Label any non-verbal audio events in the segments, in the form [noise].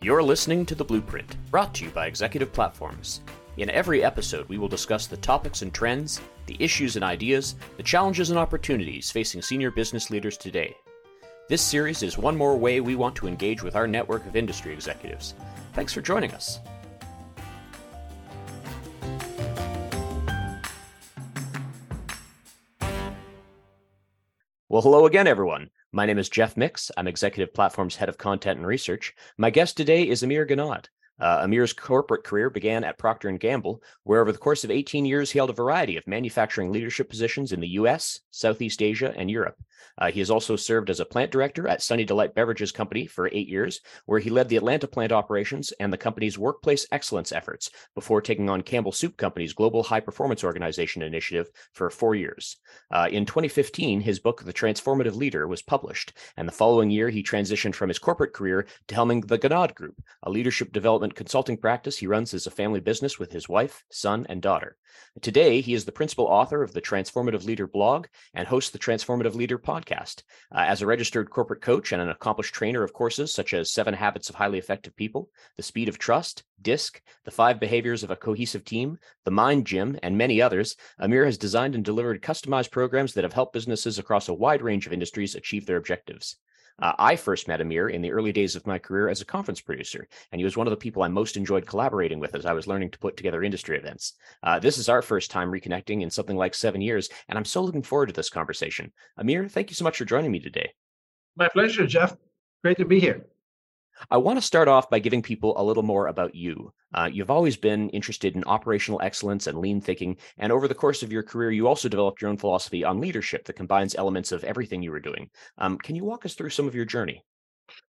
You're listening to The Blueprint, brought to you by Executive Platforms. In every episode, we will discuss the topics and trends, the issues and ideas, the challenges and opportunities facing senior business leaders today. This series is one more way we want to engage with our network of industry executives. Thanks for joining us. Well, hello again, everyone. My name is Jeff Mix. I'm Executive Platform's Head of Content and Research. My guest today is Amir Ghannad. Uh, Amir's corporate career began at Procter & Gamble, where over the course of 18 years he held a variety of manufacturing leadership positions in the U.S., Southeast Asia, and Europe. Uh, he has also served as a plant director at Sunny Delight Beverages Company for eight years, where he led the Atlanta plant operations and the company's workplace excellence efforts before taking on Campbell Soup Company's Global High Performance Organization initiative for four years. Uh, in 2015, his book, The Transformative Leader, was published, and the following year, he transitioned from his corporate career to helming the Ghannad Group, a leadership development consulting practice he runs as a family business with his wife, son, and daughter. Today, he is the principal author of the Transformative Leader blog and hosts the Transformative Leader podcast. Uh, as a registered corporate coach and an accomplished trainer of courses such as Seven Habits of Highly Effective People, The Speed of Trust, DISC, The Five Behaviors of a Cohesive Team, The Mind Gym, and many others, Amir has designed and delivered customized programs that have helped businesses across a wide range of industries achieve their objectives. Uh, I first met Amir in the early days of my career as a conference producer, and he was one of the people I most enjoyed collaborating with as I was learning to put together industry events. Uh, this is our first time reconnecting in something like seven years, and I'm so looking forward to this conversation. Amir, thank you so much for joining me today. My pleasure, Jeff. Great to be here. I want to start off by giving people a little more about you. Uh, you've always been interested in operational excellence and lean thinking, and over the course of your career, you also developed your own philosophy on leadership that combines elements of everything you were doing. Um, can you walk us through some of your journey?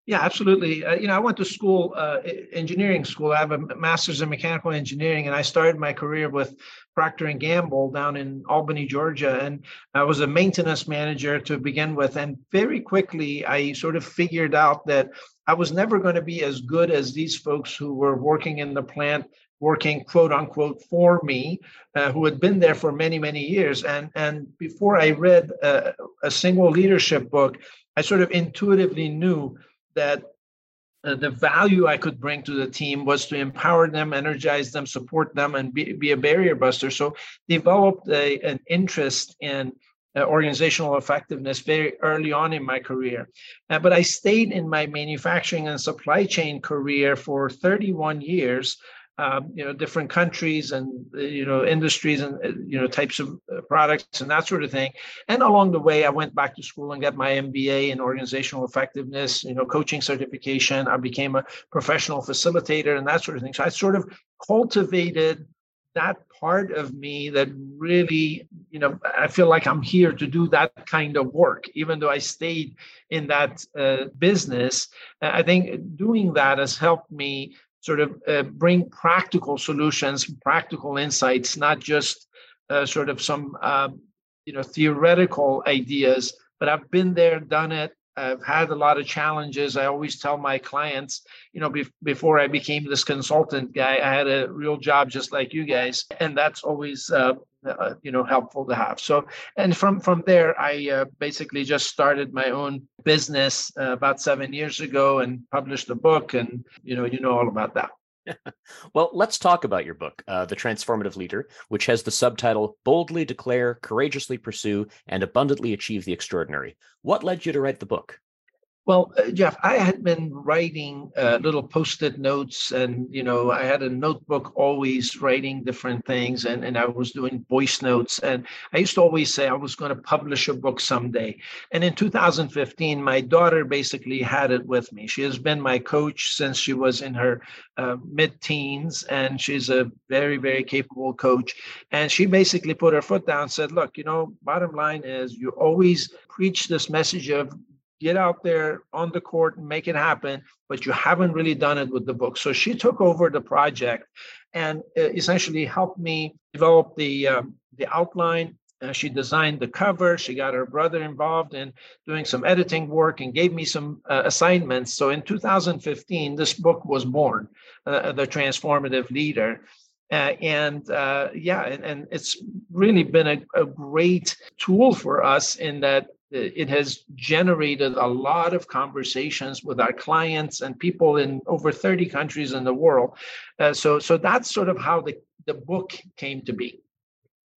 Yeah, absolutely. Uh, you know, I went to school, uh, engineering school. I have a master's in mechanical engineering, and I started my career with Procter and Gamble down in Albany, Georgia, and I was a maintenance manager to begin with. And very quickly, I sort of figured out that I was never going to be as good as these folks who were working in the plant working quote unquote for me, uh, who had been there for many, many years. And, and before I read a, a single leadership book, I sort of intuitively knew that uh, the value I could bring to the team was to empower them, energize them, support them, and be, be a barrier buster. So developed a, an interest in uh, organizational effectiveness very early on in my career. Uh, but I stayed in my manufacturing and supply chain career for 31 years um, you know different countries and uh, you know industries and uh, you know types of uh, products and that sort of thing. And along the way i went back to school and got my mba in organizational effectiveness you know coaching certification. I became a professional facilitator and that sort of thing. So i sort of cultivated that part of me that really you know i feel like i'm here to do that kind of work even though i stayed in that uh, business. I think doing that has helped me sort of uh, bring practical solutions, practical insights, not just uh, sort of some um, you know theoretical ideas. But I've been there, done it. I've had a lot of challenges. I always tell my clients, you know, be- before I became this consultant guy, I had a real job just like you guys, and that's always uh, uh, you know helpful to have so and from from there i uh, basically just started my own business uh, about seven years ago and published a book and you know you know all about that [laughs] well, let's talk about your book, uh, The Transformative Leader, which has the subtitle Boldly Declare, Courageously Pursue, and Abundantly Achieve the Extraordinary. What led you to write the book? Well, uh, Jeff, I had been writing uh, little post-it notes, and you know, I had a notebook always writing different things, and and I was doing voice notes, and I used to always say I was going to publish a book someday. And in 2015, my daughter basically had it with me. She has been my coach since she was in her uh, mid-teens, and she's a very very capable coach. And she basically put her foot down, said, "Look, you know, bottom line is you always preach this message of get out there on the court and make it happen, but you haven't really done it with the book. So she took over the project and uh, essentially helped me develop the um, the outline. Uh, she designed the cover. She got her brother involved in doing some editing work and gave me some uh, assignments. So in 2015, this book was born, uh, The Transformative Leader. Uh, and uh, yeah, and, and, it's really been a, a, great tool for us in that it has generated a lot of conversations with our clients and people in over 30 countries in the world. Uh, so, so that's sort of how the, the book came to be.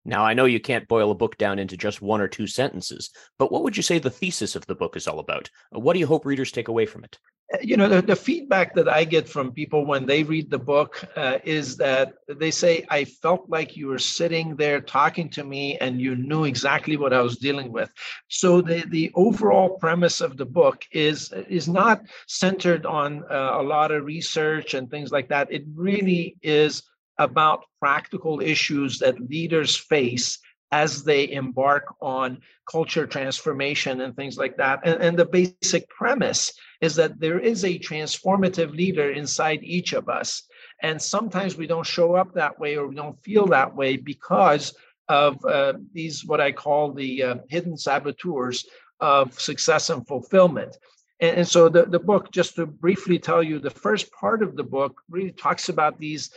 Now, I know you can't boil a book down into just one or two sentences, but what would you say the thesis of the book is all about? What do you hope readers take away from it? Uh, you know, the, the feedback that I get from people when they read the book uh, is that they say, I felt like you were sitting there talking to me and you knew exactly what I was dealing with. So the, the overall premise of the book is, is not centered on uh, a lot of research and things like that. It really is about practical issues that leaders face as they embark on culture transformation and things like that. And, and, the basic premise is that there is a transformative leader inside each of us. And sometimes we don't show up that way or we don't feel that way because of uh, these, what I call the uh, hidden saboteurs of success and fulfillment. And, and so the, the book, just to briefly tell you, the first part of the book really talks about these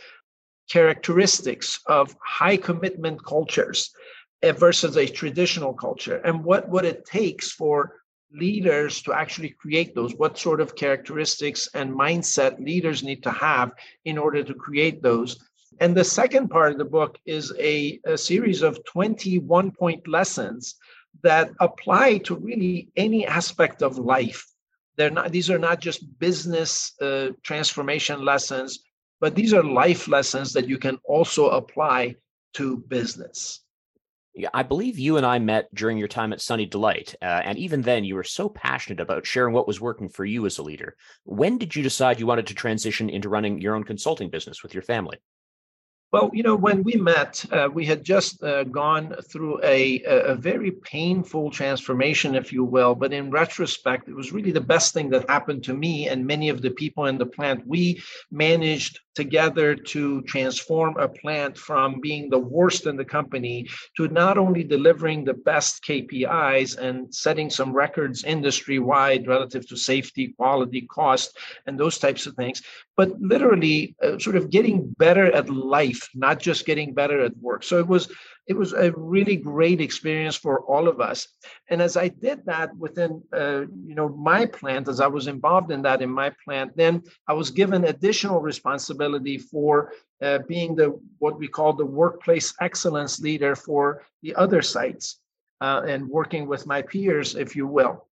characteristics of high commitment cultures versus a traditional culture and what, what it takes for leaders to actually create those? What sort of characteristics and mindset leaders need to have in order to create those? And the second part of the book is a, a series of 21 point lessons that apply to really any aspect of life. They're not these are not just business uh, transformation lessons but these are life lessons that you can also apply to business. Yeah, I believe you and I met during your time at Sunny Delight. Uh, and even then, you were so passionate about sharing what was working for you as a leader. When did you decide you wanted to transition into running your own consulting business with your family? Well, you know, when we met, uh, we had just uh, gone through a, a very painful transformation, if you will. But in retrospect, it was really the best thing that happened to me and many of the people in the plant. We managed together to transform a plant from being the worst in the company to not only delivering the best KPIs and setting some records industry wide relative to safety, quality, cost, and those types of things, but literally uh, sort of getting better at life, not just getting better at work. So it was it was a really great experience for all of us. And as I did that within, uh, you know, my plant, as I was involved in that in my plant, then I was given additional responsibility for uh, being the what we call the workplace excellence leader for the other sites uh, and working with my peers, if you will.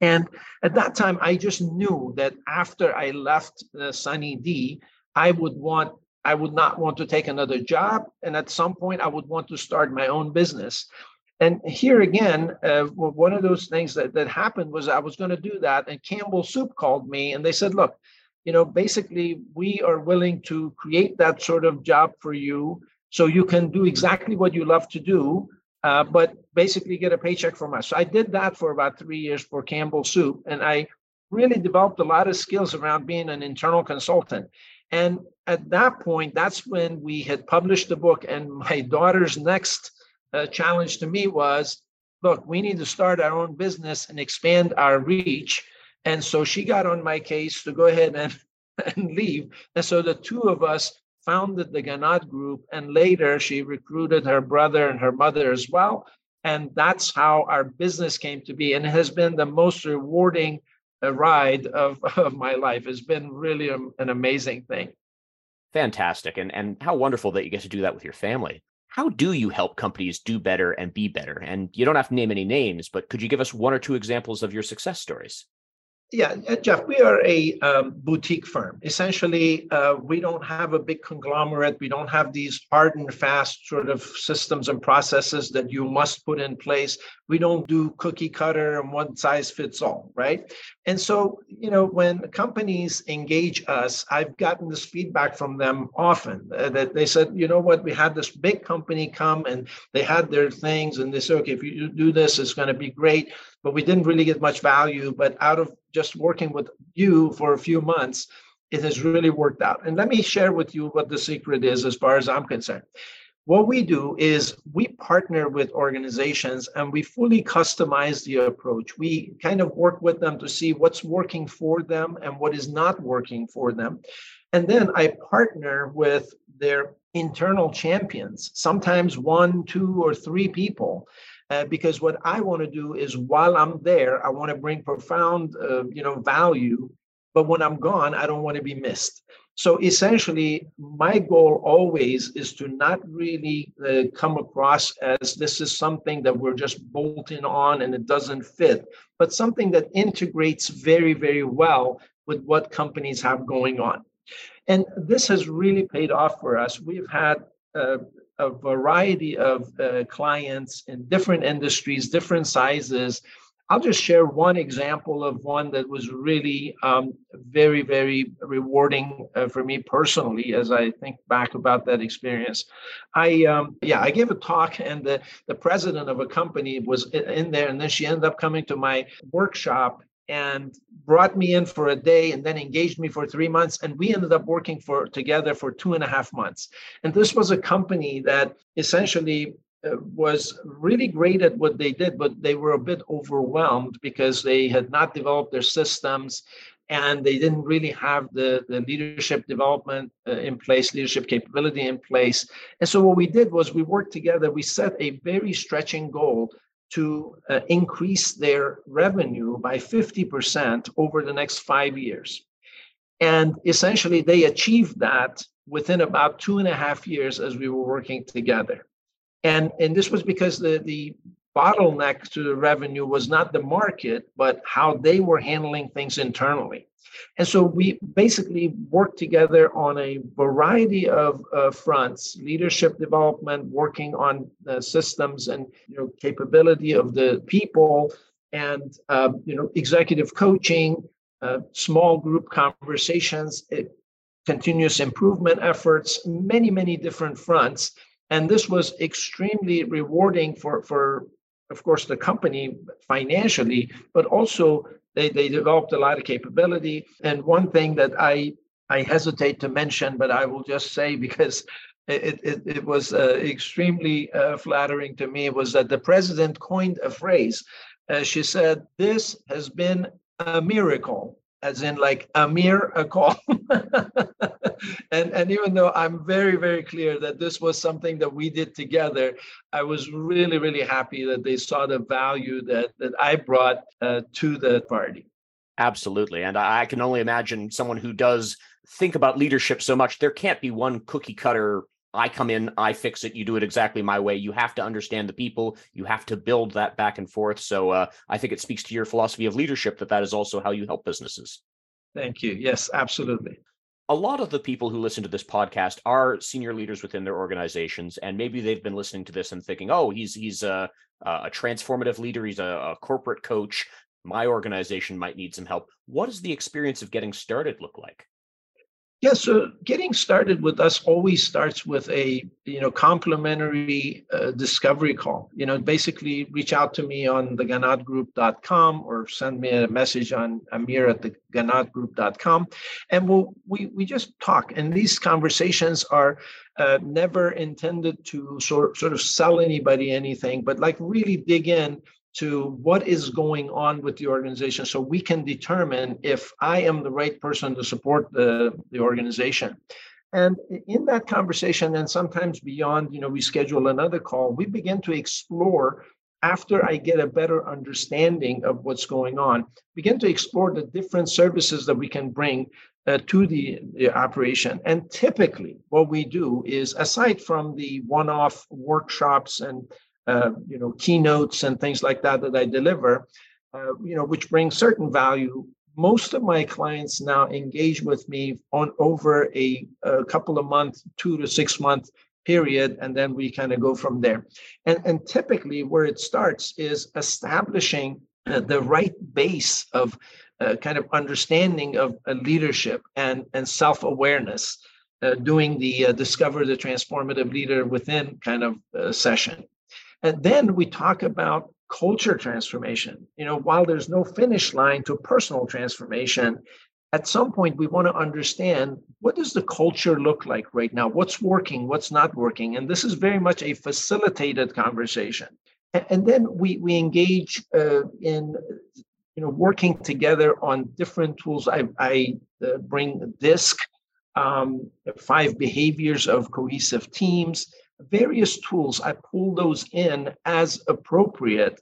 And at that time, I just knew that after I left uh, Sunny D, I would want I would not want to take another job. And at some point, I would want to start my own business. And here again, uh, one of those things that, that happened was I was going to do that. And Campbell Soup called me and they said, look, you know, basically, we are willing to create that sort of job for you so you can do exactly what you love to do, uh, but basically get a paycheck from us. So I did that for about three years for Campbell Soup. And I really developed a lot of skills around being an internal consultant. And at that point, that's when we had published the book. And my [laughs] daughter's next uh, challenge to me was look, we need to start our own business and expand our reach. And so she got on my case to go ahead and, [laughs] and leave. And so the two of us founded the Ghannad Group. And later she recruited her brother and her mother as well. And that's how our business came to be. And it has been the most rewarding ride of, [laughs] of my life. It's been really a, an amazing thing. Fantastic. And, and how wonderful that you get to do that with your family. How do you help companies do better and be better? And you don't have to name any names, but could you give us one or two examples of your success stories? Yeah, uh, Jeff, we are a um, boutique firm. Essentially, uh, we don't have a big conglomerate. We don't have these hard and fast sort of systems and processes that you must put in place. We don't do cookie cutter and one size fits all, right? And so, you know, when companies engage us, I've gotten this feedback from them often uh, that they said, you know what, we had this big company come and they had their things and they said, okay, if you do this, it's going to be great but we didn't really get much value. But out of just working with you for a few months, it has really worked out. And let me share with you what the secret is as far as I'm concerned. What we do is we partner with organizations and we fully customize the approach. We kind of work with them to see what's working for them and what is not working for them. And then I partner with their internal champions, sometimes one, two, or three people uh, because what I want to do is while I'm there, I want to bring profound, uh, you know, value. But when I'm gone, I don't want to be missed. So essentially, my goal always is to not really uh, come across as this is something that we're just bolting on and it doesn't fit, but something that integrates very, very well with what companies have going on. And this has really paid off for us. We've had uh, a variety of uh, clients in different industries, different sizes. I'll just share one example of one that was really um, very, very rewarding uh, for me personally as I think back about that experience. I, um, yeah, I gave a talk, and the, the president of a company was in there, and then she ended up coming to my workshop and brought me in for a day and then engaged me for three months and we ended up working for together for two and a half months. And this was a company that essentially uh, was really great at what they did but they were a bit overwhelmed because they had not developed their systems and they didn't really have the, the leadership development uh, in place leadership capability in place. And so what we did was we worked together. We set a very stretching goal to uh, increase their revenue by 50% over the next five years. And essentially, they achieved that within about two and a half years as we were working together. And, and this was because the, the bottleneck to the revenue was not the market, but how they were handling things internally. And so we basically worked together on a variety of uh, fronts: leadership development, working on the systems and you know capability of the people, and uh, you know executive coaching, uh, small group conversations, it, continuous improvement efforts, many many different fronts. And this was extremely rewarding for for of course the company financially, but also they, they developed a lot of capability. And one thing that I I hesitate to mention, but I will just say [laughs] because it, it, it was uh, extremely uh, flattering to me was that the president coined a phrase. Uh, she said, This has been a miracle as in like Amir a call. [laughs] and and even though I'm very very clear that this was something that we did together, I was really really happy that they saw the value that that I brought uh, to the party. Absolutely, and I can only imagine someone who does think about leadership so much. There can't be one cookie cutter I come in, I fix it, you do it exactly my way. You have to understand the people, you have to build that back and forth. So uh, I think it speaks to your philosophy of leadership that that is also how you help businesses. Thank you. Yes, absolutely. A lot of the people who listen to this podcast are senior leaders within their organizations, and maybe they've been listening to this and thinking, "Oh, he's he's a, a transformative leader. He's a, a corporate coach. My organization might need some help." What does the experience of getting started look like? Yeah, so getting started with us always starts with a you know complimentary uh, discovery call. You know, basically reach out to me on the ghannadgroup.com or send me a message on Amir at the ghannadgroup.com, and we'll we we just talk. And these conversations are uh, never intended to sort sort of sell anybody anything, but like really dig in to what is going on with the organization so we can determine if I am the right person to support the, the organization. And in that conversation, and sometimes beyond, you know, we schedule another call, we begin to explore after I get a better understanding of what's going on, begin to explore the different services that we can bring uh, to the, the, operation. And typically, what we do is, aside from the one off workshops and uh, you know, keynotes and things like that that I deliver, uh, you know, which bring certain value. Most of my clients now engage with me on over a, a couple of months, two to six month period, and then we kind of go from there. And, and typically, where it starts is establishing the right base of uh, kind of understanding of uh, leadership and, and self awareness, uh, doing the uh, discover the transformative leader within kind of uh, session. And then we talk about culture transformation. You know, while there's no finish line to personal transformation, at some point we want to understand what does the culture look like right now? What's working? What's not working? And this is very much a facilitated conversation. And then we we engage uh, in you know working together on different tools. I, I uh, bring DISC, um, five behaviors of cohesive teams various tools, I pull those in as appropriate.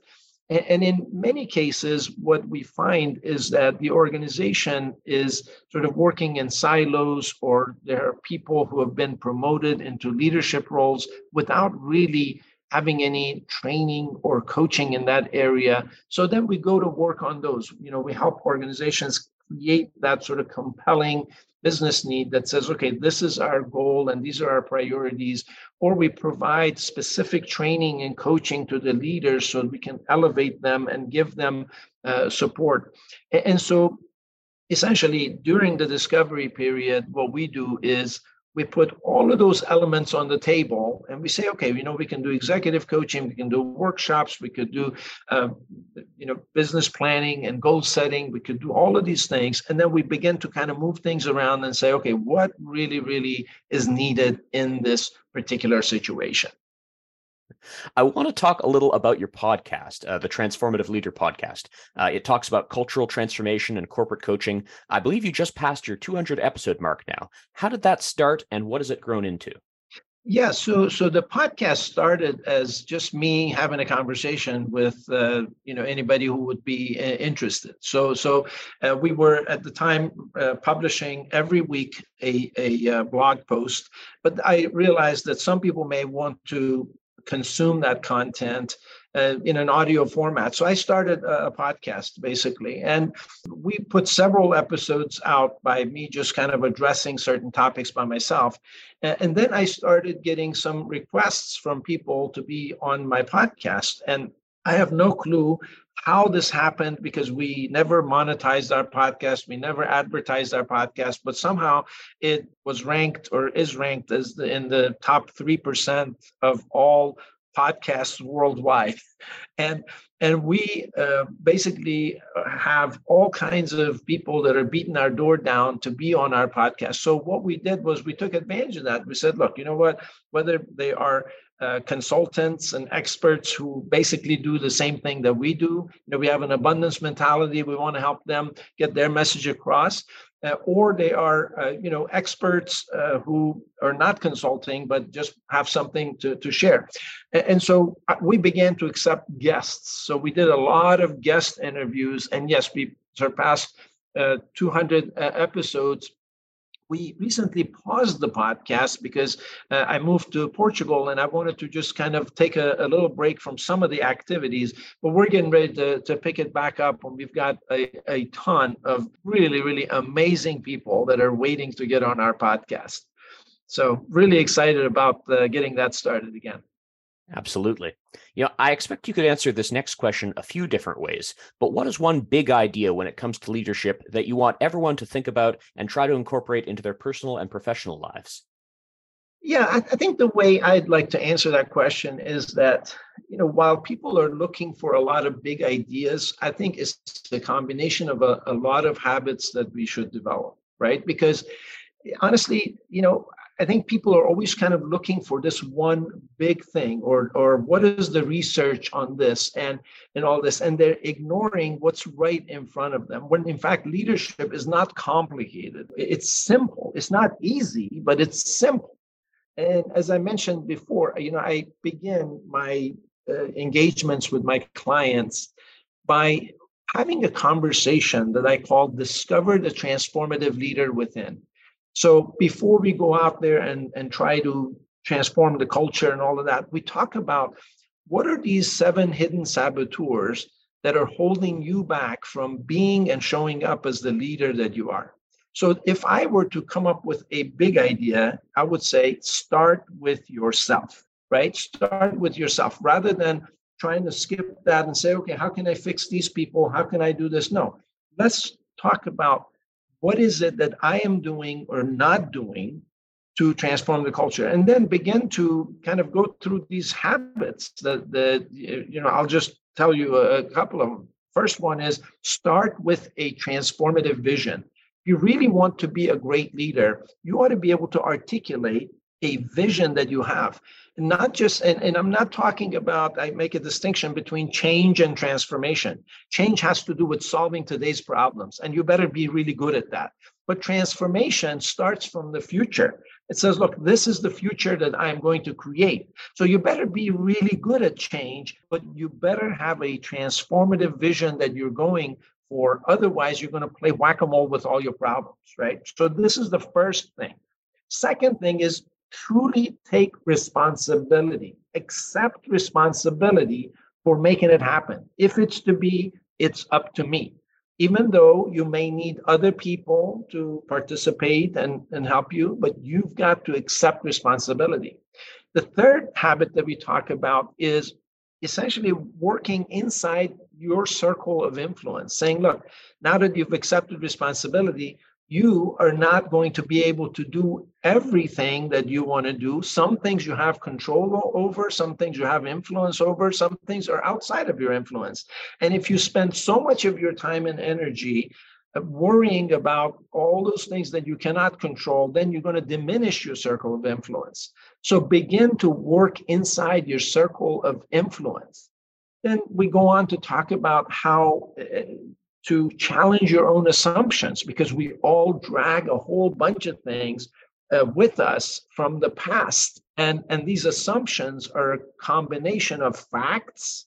And, in many cases, what we find is that the organization is sort of working in silos, or there are people who have been promoted into leadership roles without really having any training or coaching in that area. So then we go to work on those. You know, we help organizations create that sort of compelling business need that says, okay, this is our goal and these are our priorities, or we provide specific training and coaching to the leaders so we can elevate them and give them uh, support. And so essentially during the discovery period, what we do is we put all of those elements on the table and we say okay you know we can do executive coaching we can do workshops we could do uh, you know business planning and goal setting we could do all of these things. And then we begin to kind of move things around and say okay what really really is needed in this particular situation I want to talk a little about your podcast, uh, the Transformative Leader podcast. Uh, it talks about cultural transformation and corporate coaching. I believe you just passed your 200 episode mark now. How did that start and what has it grown into? Yeah, so so the podcast started as just me having a conversation with uh, you know anybody who would be uh, interested. So so uh, we were at the time uh, publishing every week a a uh, blog post, but I realized that some people may want to consume that content uh, in an audio format. So I started a, podcast basically, and we put several episodes out by me just kind of addressing certain topics by myself. And, and then I started getting some requests from people to be on my podcast. And I have no clue how this happened because we never monetized our podcast we never advertised our podcast but somehow it was ranked or is ranked as the, in the top 3% of all podcasts worldwide. [laughs] And and we uh, basically have all kinds of people that are beating our door down to be on our podcast so what we did was we took advantage of that we said look you know what whether they are uh, consultants and experts who basically do the same thing that we do. You know, we have an abundance mentality. We want to help them get their message across. Uh, or they are, uh, you know, experts uh, who are not consulting but just have something to, to share. And, and so uh, we began to accept guests. So we did a lot of guest interviews, and yes, we surpassed uh, 200 episodes we recently paused the podcast because uh, I moved to Portugal and I wanted to just kind of take a, a, little break from some of the activities. But we're getting ready to, to pick it back up, and we've got a, a ton of really, really amazing people that are waiting to get on our podcast. So, really excited about uh, getting that started again. Absolutely. You know, I expect you could answer this next question a few different ways, but what is one big idea when it comes to leadership that you want everyone to think about and try to incorporate into their personal and professional lives? Yeah, I, think the way I'd like to answer that question is that, you know, while people are looking for a lot of big ideas, I think it's a combination of a, a lot of habits that we should develop, right? Because honestly, you know, I think people are always kind of looking for this one big thing or or what is the research on this and and all this and they're ignoring what's right in front of them when in fact leadership is not complicated. It's simple. It's not easy but it's simple. And as I mentioned before you know I begin my uh, engagements with my clients by having a conversation that I call discover the transformative leader within so before we go out there and, and try to transform the culture and all of that, we talk about what are these seven hidden saboteurs that are holding you back from being and showing up as the leader that you are. So if I were to come up with a big idea, I would say start with yourself, right? Start with yourself rather than trying to skip that and say, okay, how can I fix these people? How can I do this? No, let's talk about what is it that I am doing or not doing to transform the culture? And then begin to kind of go through these habits that, that you know, I'll just tell you a couple of them. First one is start with a transformative vision. If you really want to be a great leader, you ought to be able to articulate a vision that you have not just and, and i'm not talking about i make a distinction between change and transformation change has to do with solving today's problems and you better be really good at that But transformation starts from the future. It says, look, this is the future that I'm going to create. So you better be really good at change, but you better have a transformative vision that you're going for. Otherwise, you're going to play whack a mole with all your problems, right? So this is the first thing. Second thing is truly take responsibility, accept responsibility for making it happen. If it's to be, it's up to me even though you may need other people to participate and, and help you, but you've got to accept responsibility. The third habit that we talk about is essentially working inside your circle of influence, saying, look, now that you've accepted responsibility, you are not going to be able to do everything that you want to do. Some things you have control over, some things you have influence over, some things are outside of your influence. And if you spend so much of your time and energy uh, worrying about all those things that you cannot control, then you're going to diminish your circle of influence. So begin to work inside your circle of influence. Then we go on to talk about how uh, to challenge your own assumptions because we all drag a whole bunch of things uh, with us from the past. And, and these assumptions are a combination of facts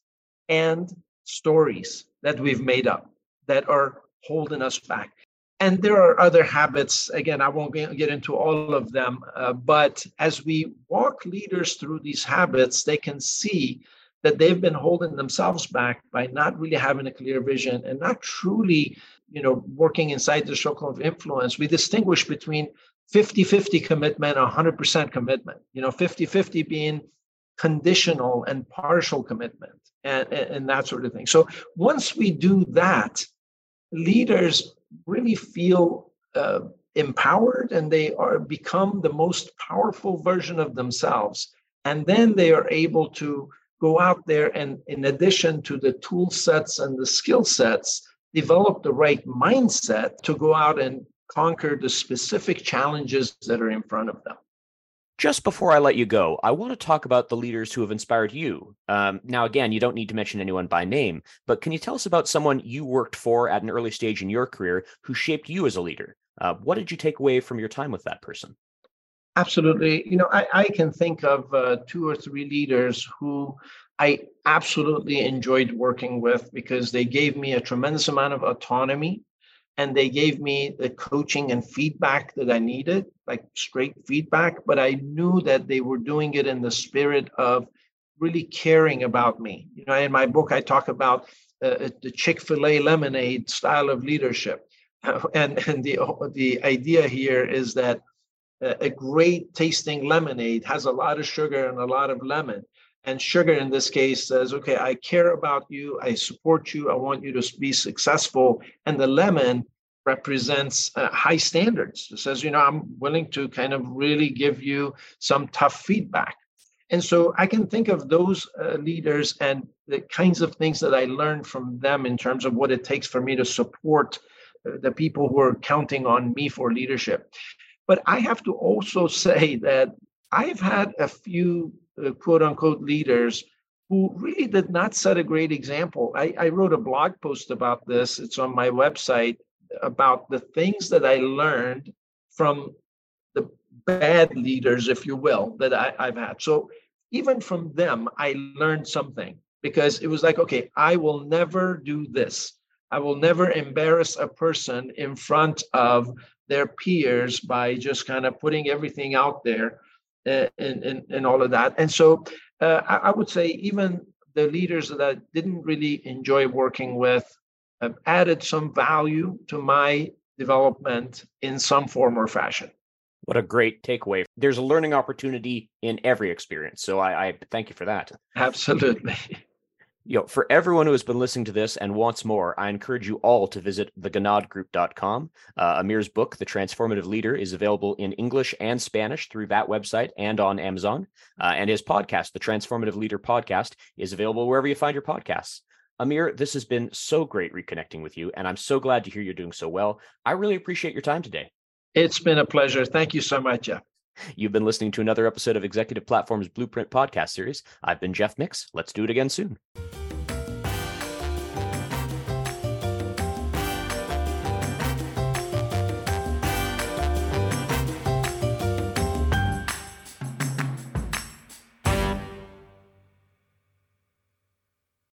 and stories that we've made up that are holding us back. And there are other habits. Again, I won't get into all of them, uh, but as we walk leaders through these habits, they can see that they've been holding themselves back by not really having a clear vision and not truly you know working inside the circle of influence we distinguish between 50-50 commitment 100% commitment you know 50-50 being conditional and partial commitment and, and that sort of thing. So once we do that leaders really feel uh, empowered and they are become the most powerful version of themselves. And then they are able to go out there and, in addition to the tool sets and the skill sets, develop the right mindset to go out and conquer the specific challenges that are in front of them. Just before I let you go, I want to talk about the leaders who have inspired you. Um, now, again, you don't need to mention anyone by name, but can you tell us about someone you worked for at an early stage in your career who shaped you as a leader? Uh, what did you take away from your time with that person? Absolutely. You know, I, I can think of uh, two or three leaders who I absolutely enjoyed working with because they gave me a tremendous amount of autonomy and they gave me the coaching and feedback that I needed, like straight feedback. But I knew that they were doing it in the spirit of really caring about me. You know, in my book, I talk about uh, the Chick fil A lemonade style of leadership. [laughs] and, and the, the idea here is that a great tasting lemonade has a lot of sugar and a lot of lemon. And sugar in this case says, okay, I care about you, I support you, I want you to be successful. And the lemon represents uh, high standards. It says, you know, I'm willing to kind of really give you some tough feedback. And so I can think of those uh, leaders and the kinds of things that I learned from them in terms of what it takes for me to support uh, the people who are counting on me for leadership. But I have to also [laughs] say that I've had a few uh, quote unquote leaders who really did not set a great example. I, I, wrote a blog post about this, it's on my website, about the things that I learned from the bad leaders, if you will, that I, I've had. So even from them, I learned something because it was like, okay, I will never do this. I will never embarrass a person in front of their peers by just kind of putting everything out there uh, and, and, and all of that. And so uh, I, I, would say even the leaders that I didn't really enjoy working with have added some value to my development in some form or fashion. What a great takeaway. There's a learning opportunity in every experience. So I, I thank you for that. Absolutely. [laughs] you know, for everyone who has been listening to this and wants more, I encourage you all to visit theghannadgroup.com. Uh, Amir's book, The Transformative Leader, is available in English and Spanish through that website and on Amazon. Uh, and his podcast, The Transformative Leader Podcast, is available wherever you find your podcasts. Amir, this has been so great reconnecting with you, and I'm so glad to hear you're doing so well. I really appreciate your time today. It's been a pleasure. Thank you so much, Jeff. You've been listening to another episode of Executive Platform's Blueprint podcast series. I've been Jeff Mix. Let's do it again soon.